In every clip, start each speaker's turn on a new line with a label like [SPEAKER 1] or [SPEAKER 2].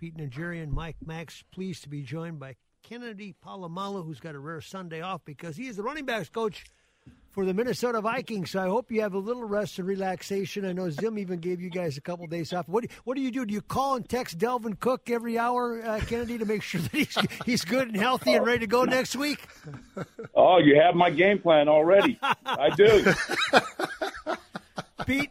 [SPEAKER 1] Pete Najarian, Mike Max, pleased to be joined by Kennedy Polamalu, who's got a rare Sunday off because he is the running backs coach for the Minnesota Vikings. So I hope you have a little rest and relaxation. I know Zim even gave you guys a couple days off. What do, what do you do? Do you call and text Dalvin Cook every hour, uh, Kennedy, to make sure that he's he's good and healthy and ready to go next week?
[SPEAKER 2] Oh, you have my game plan already. I do.
[SPEAKER 1] Pete.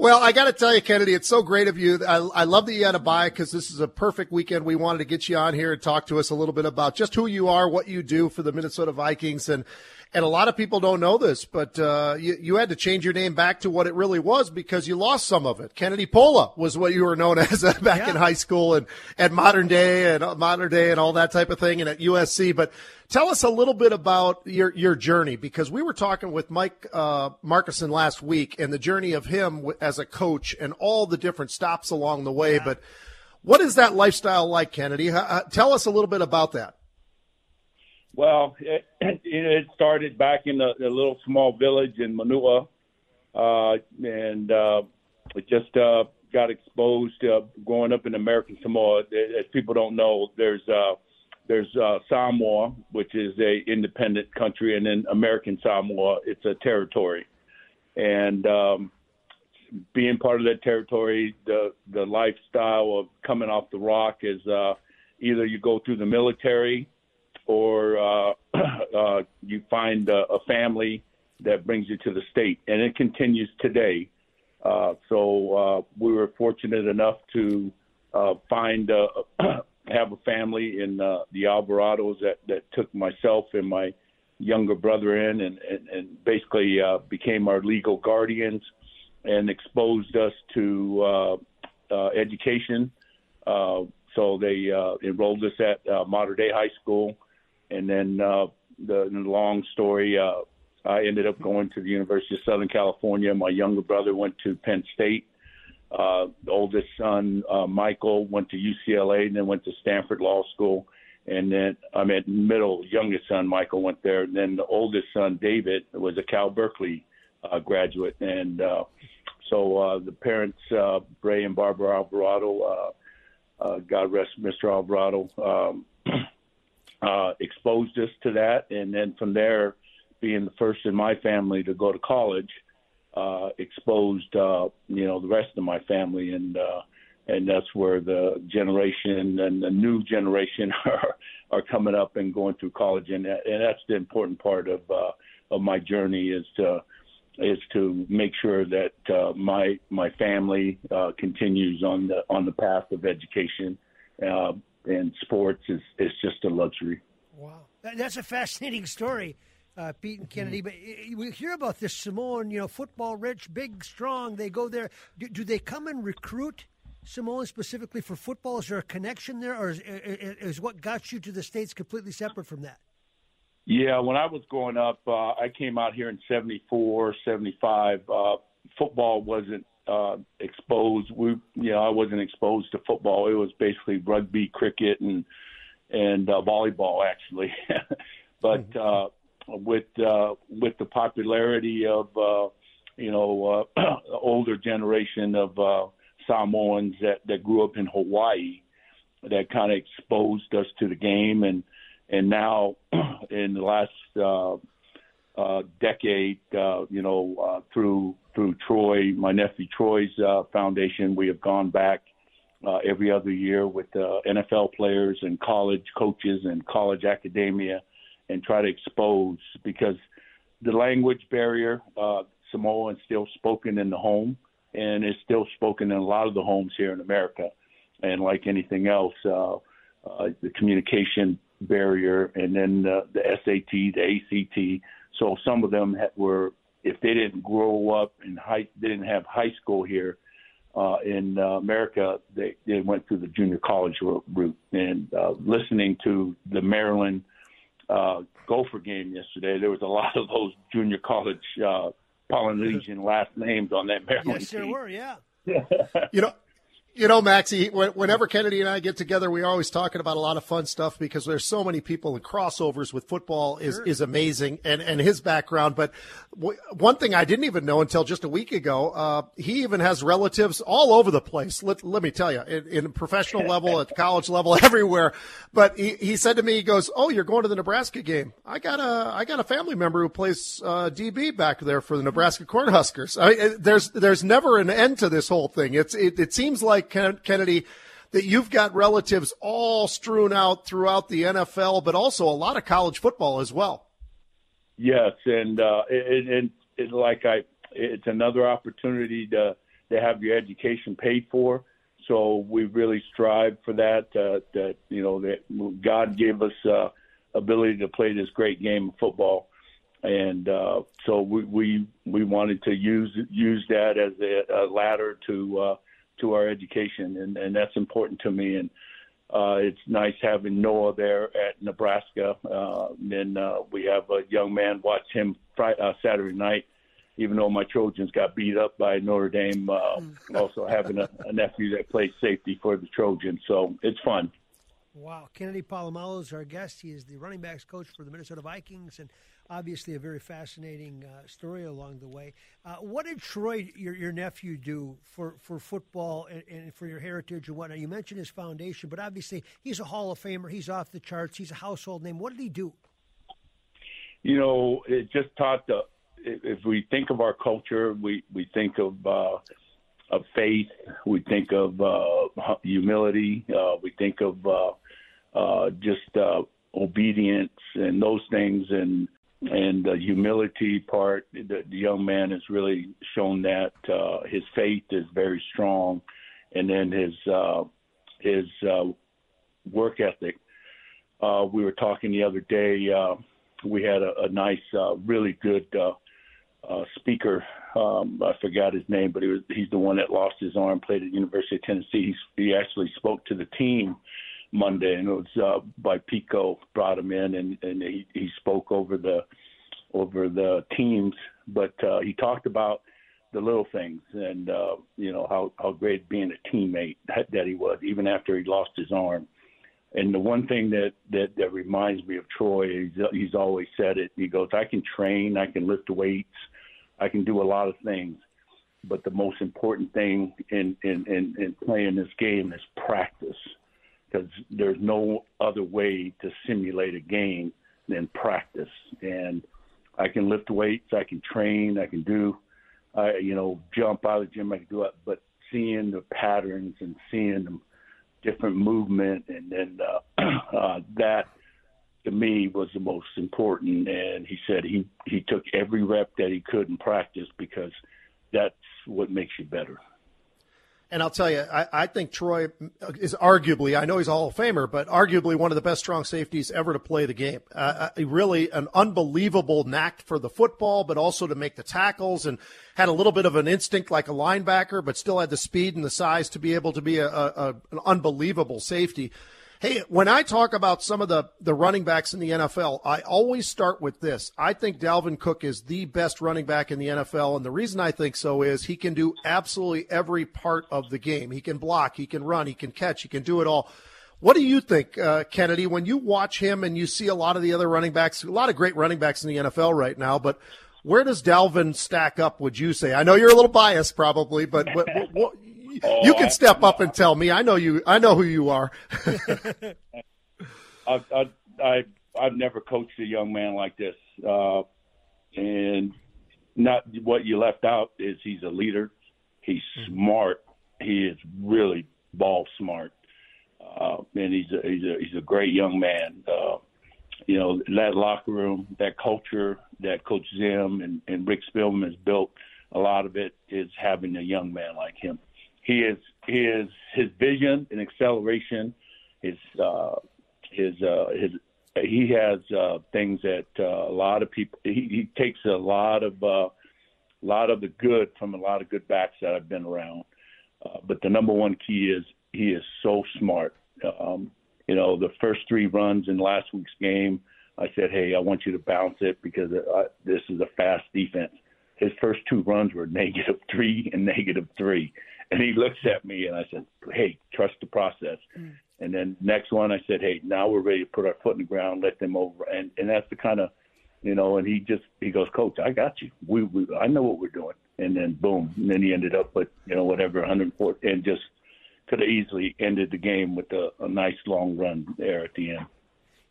[SPEAKER 3] Well, I got to tell you, Kennedy, it's so great of you. I, I love that you had a bye because this is a perfect weekend. We wanted to get you on here and talk to us a little bit about just who you are, what you do for the Minnesota Vikings, and and a lot of people don't know this, but uh, you, you had to change your name back to what it really was because you lost some of it. Kennedy Pola was what you were known as uh, back
[SPEAKER 1] Yeah.
[SPEAKER 3] in high school and at Mater Dei and uh, Mater Dei and all that type of thing, and at USC. But tell us a little bit about your your journey because we were talking with Mike uh, Markison last week and the journey of him as a coach and all the different stops along the way. But what is that lifestyle like, Kennedy? Uh, tell us a little bit about that.
[SPEAKER 2] Well, it, it started back in a, a little small village in Manua, uh, and uh, it just uh, got exposed uh, growing up in American Samoa. As people don't know, there's uh, there's uh, Samoa, which is a independent country, and then American Samoa, it's a territory. And um, being part of that territory, the the lifestyle of coming off the rock is uh, either you go through the military or uh, uh, you find a, a family that brings you to the state, and it continues today. Uh, so uh, we were fortunate enough to find have a family in the Alvarados that, that took myself and my younger brother in, and, and, and basically became our legal guardians and exposed us to education. Uh, so they uh, enrolled us at uh, Mater Dei High School and then uh, the, the long story, uh, I ended up going to the University of Southern California. My younger brother went to Penn State. Uh, the oldest son, uh, Michael, went to UCLA and then went to Stanford Law School. And then I'm at middle, youngest son, Michael, went there. And then the oldest son, David, was a Cal Berkeley uh, graduate. And uh, so uh, the parents, uh, Bray and Barbara Alvarado, uh, uh, God rest Mr. Alvarado, um, uh, exposed us to that, and then from there, being the first in my family to go to college, uh, exposed uh, you know the rest of my family, and uh, and that's where the generation and the new generation are are coming up and going through college, and and that's the important part of uh, of my journey is to is to make sure that uh, my my family uh, continues on the on the path of education. Uh, and sports is, is just a luxury.
[SPEAKER 1] Wow, that's a fascinating story, uh, Pete and Kennedy. But uh, we hear about this Samoan, you know, football rich, big, strong. They go there. Do, do they come and recruit Samoans specifically for football? Is there a connection there, or is, is what got you to the states completely separate from that?
[SPEAKER 2] Yeah, when I was growing up, uh, I came out here in '74, '75. Uh, football wasn't uh, exposed. We, you know, I wasn't exposed to football. It was basically rugby, cricket, and and uh, volleyball actually. but uh, with uh, with the popularity of uh, you know uh, older generation of uh, Samoans that that grew up in Hawaii, that kind of exposed us to the game, and and now in the last uh, uh, decade, uh, you know, uh, through through Troy, my nephew Troy's uh, foundation, we have gone back uh, every other year with uh, NFL players and college coaches and college academia, and try to expose because the language barrier, uh, Samoan is still spoken in the home, and is still spoken in a lot of the homes here in America. And like anything else, uh, uh, the communication barrier, and then uh, the SAT, the ACT. So some of them ha- were, if they didn't grow up in high, they didn't have high school here uh, in uh, America, they, they went through the junior college route. And uh, listening to the Maryland uh, Gopher game yesterday, there was a lot of those junior college uh, Polynesian last names on that Maryland
[SPEAKER 1] Yes, there
[SPEAKER 2] team.
[SPEAKER 1] were. Yeah.
[SPEAKER 3] You know, you know, Maxie, whenever Kennedy and I get together, we're always talking about a lot of fun stuff because there's so many people and crossovers with football is, is amazing and, and his background. But w- one thing I didn't even know until just a week ago, uh, he even has relatives all over the place. Let, let me tell you, in, in professional level, at college level, everywhere. But he, he said to me, he goes, "Oh, you're going to the Nebraska game? I got a I got a family member who plays uh, DB back there for the Nebraska Cornhuskers. I mean, there's there's never an end to this whole thing. It's it, it seems like Ken- Kennedy that you've got relatives all strewn out throughout the NFL, but also a lot of college football as well.
[SPEAKER 2] Yes, and uh, it, it, it like I, it's another opportunity to to have your education paid for. So we really strive for that. Uh, that you know that God gave us uh, ability to play this great game of football, and uh, so we, we we wanted to use use that as a, a ladder to uh, to our education, and, and that's important to me. And uh, it's nice having Noah there at Nebraska. Uh, and uh, we have a young man watch him Friday, uh, Saturday night, even though my Trojans got beat up by Notre Dame. Uh, also having a, a nephew that plays safety for the Trojans, so it's fun.
[SPEAKER 1] Wow. Kennedy Polamalu is our guest. He is the running backs coach for the Minnesota Vikings, and obviously a very fascinating uh, story along the way. Uh, what did Troy, your, your nephew, do for, for football and, and for your heritage and whatnot? You mentioned his foundation, but obviously he's a Hall of Famer. He's off the charts. He's a household name. What did he do?
[SPEAKER 2] you know, it just taught the. If we think of our culture, we we think of uh, of faith, we think of uh, humility, uh, we think of uh, uh, just uh, obedience and those things, and and the humility part. The, the young man has really shown that uh, his faith is very strong, and then his uh, his uh, work ethic. Uh, we were talking the other day. Uh, we had a, a nice, uh, really good uh, uh, speaker. Um, I forgot his name, but he was, he's the one that lost his arm, played at the University of Tennessee. He, he actually spoke to the team Monday, and it was uh, by Pico brought him in, and, and he, he spoke over the over the teams. But uh, he talked about the little things, and uh, you know how how great being a teammate that, that he was, even after he lost his arm. And the one thing that that, that reminds me of Troy, he's, he's always said it. He goes, "I can train, I can lift weights, I can do a lot of things, but the most important thing in in in, in playing this game is practice, because there's no other way to simulate a game than practice. And I can lift weights, I can train, I can do, I you know, jump out of the gym, I can do it, but seeing the patterns and seeing them different movement and then uh, uh, that to me was the most important and he said he he took every rep that he could in practice because that's what makes you better
[SPEAKER 3] And I'll tell you, I, I think Troy is arguably, I know he's a Hall of Famer, but arguably one of the best strong safeties ever to play the game. Uh, uh, really an unbelievable knack for the football, but also to make the tackles and had a little bit of an instinct like a linebacker, but still had the speed and the size to be able to be a, a, a an unbelievable safety. Hey, when I talk about some of the, the running backs in the NFL, I always start with this. I think Dalvin Cook is the best running back in the NFL. And the reason I think so is he can do absolutely every part of the game. He can block, he can run, he can catch, he can do it all. What do you think, uh, Kennedy, when you watch him and you see a lot of the other running backs, a lot of great running backs in the NFL right now, but where does Dalvin stack up, would you say? I know you're a little biased probably, but what, what, you can step up and tell me. I know you. I know who you are.
[SPEAKER 2] I, I, I, I've never coached a young man like this, uh, and not what you left out is he's a leader. He's smart. He is really ball smart, uh, and he's a, he's a he's a great young man. Uh, you know that locker room, that culture that Coach Zim and, and Rick Spielman has built. A lot of it is having a young man like him. He is he is his vision and acceleration, his uh, his uh, his he has uh, things that uh, a lot of people. He, he takes a lot of uh, lot of the good from a lot of good backs that I've been around. Uh, but the number one key is he is so smart. Um, you know, the first three runs in last week's game, I said, "Hey, I want you to bounce it because uh, this is a fast defense." His first two runs were negative three and negative three, and he looks at me and I said, "Hey, trust the process." Mm. And then next one, I said, "Hey, now we're ready to put our foot in the ground, let them over." And and that's the kind of, you know. And he just he goes, "Coach, I got you. We, we I know what we're doing." And then boom, and then he ended up with you know whatever 104 and just could have easily ended the game with a, a nice long run there at the end.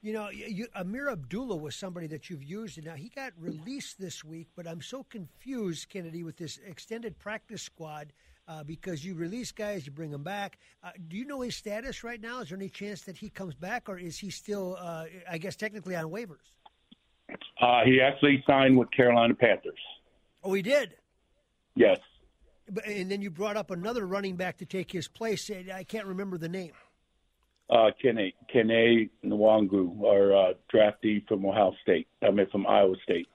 [SPEAKER 1] You know, you, Ameer Abdullah was somebody that you've used, and now he got released this week. But I'm so confused, Kennedy, with this extended practice squad uh, because you release guys, you bring them back. Uh, do you know his status right now? Is there any chance that he comes back, or is he still, uh, I guess, technically on waivers?
[SPEAKER 2] Uh, he actually signed with Carolina Panthers.
[SPEAKER 1] Oh, he did.
[SPEAKER 2] Yes.
[SPEAKER 1] And then you brought up another running back to take his place. I can't remember the name.
[SPEAKER 2] Uh, Kene Kene Nwangwu, our uh, draftee from Ohio State. I mean, from Iowa State.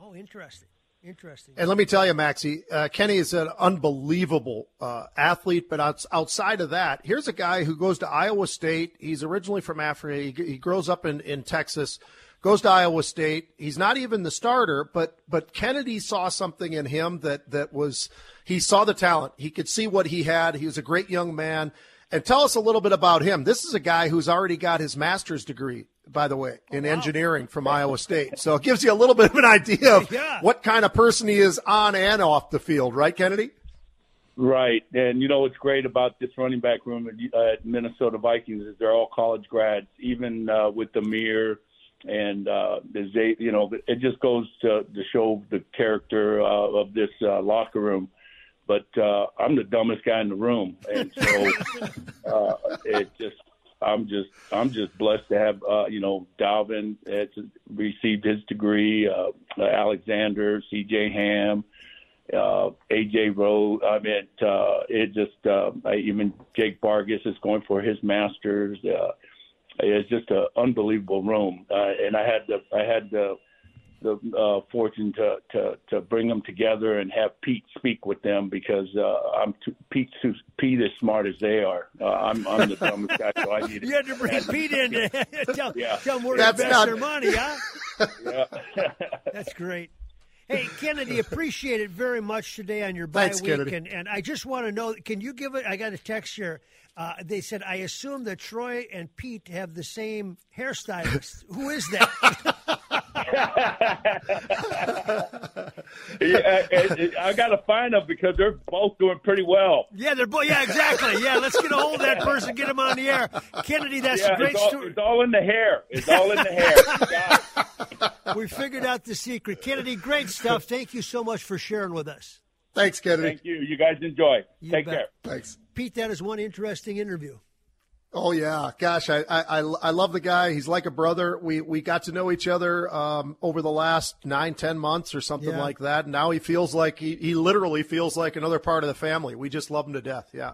[SPEAKER 1] Oh, interesting. Interesting.
[SPEAKER 3] And let me tell you, Maxie, uh, Kenny is an unbelievable uh, athlete. But outside of that, here's a guy who goes to Iowa State. He's originally from Africa. He, he grows up in, in Texas goes to Iowa State. He's not even the starter, but but Kennedy saw something in him that that was he saw the talent. He could see what he had. He was a great young man. And tell us a little bit about him. This is a guy who's already got his master's degree, by the way, in oh, wow. engineering from Iowa State. So it gives you a little bit of an idea of yeah. what kind of person he is on and off the field, right, Kennedy?
[SPEAKER 2] Right, and you know what's great about this running back room at, uh, Minnesota Vikings is they're all college grads. Even uh, with Ameer and uh, they, you know, it just goes to, to show the character uh, of this uh, locker room. But uh, I'm the dumbest guy in the room, and so uh, it just, I'm just, I'm just blessed to have, uh, you know, Dalvin has received his degree, uh, Alexander, C.J. Ham, uh, AJ Rose. I mean, uh, it just uh, even Jake Bargas is going for his masters. Uh, it's just an unbelievable room, uh, and I had the I had the the uh, fortune to, to to bring them together and have Pete speak with them because uh, I'm too, Pete's too, Pete as smart as they are. Uh, I'm I'm the dumbest guy, so I need.
[SPEAKER 1] You had to bring Pete in to tell, yeah. tell them where to invest not... their money, huh?
[SPEAKER 2] yeah.
[SPEAKER 1] That's great. Hey, Kennedy, appreciate it very much today on your bye
[SPEAKER 3] Thanks,
[SPEAKER 1] week.
[SPEAKER 3] Kennedy.
[SPEAKER 1] And, and I just want to know can you give it? I got a text here. Uh, they said, I assume that Troy and Pete have the same hairstylist. Who is that?
[SPEAKER 2] Yeah, I, I got to find them because they're both doing pretty well.
[SPEAKER 1] Yeah, they're both. Yeah, exactly. Yeah, let's get a hold of that person, get him on the air. Kennedy, that's
[SPEAKER 2] yeah,
[SPEAKER 1] a great
[SPEAKER 2] it's all,
[SPEAKER 1] story.
[SPEAKER 2] It's all in the hair. It's all in the
[SPEAKER 1] hair. we figured out the secret. Kennedy, great stuff. Thank you so much for sharing with us.
[SPEAKER 3] Thanks, Kennedy.
[SPEAKER 2] Thank you. You guys enjoy.
[SPEAKER 1] You
[SPEAKER 2] Take
[SPEAKER 1] bet.
[SPEAKER 2] care.
[SPEAKER 3] Thanks.
[SPEAKER 1] Pete, that is one interesting interview.
[SPEAKER 3] Oh yeah, gosh, I, I I love the guy. He's like a brother. We we got to know each other um, over the last nine ten months or something
[SPEAKER 1] Yeah.
[SPEAKER 3] like that. Now he feels like he, he literally feels like another part of the family. We just love him to death. Yeah.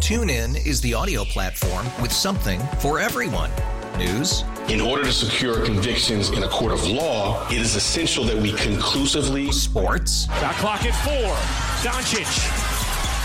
[SPEAKER 4] TuneIn is the audio platform with something for everyone. News,
[SPEAKER 5] In order to secure convictions in a court of law, it is essential that we conclusively
[SPEAKER 4] sports,
[SPEAKER 6] Shot clock at four. Doncic.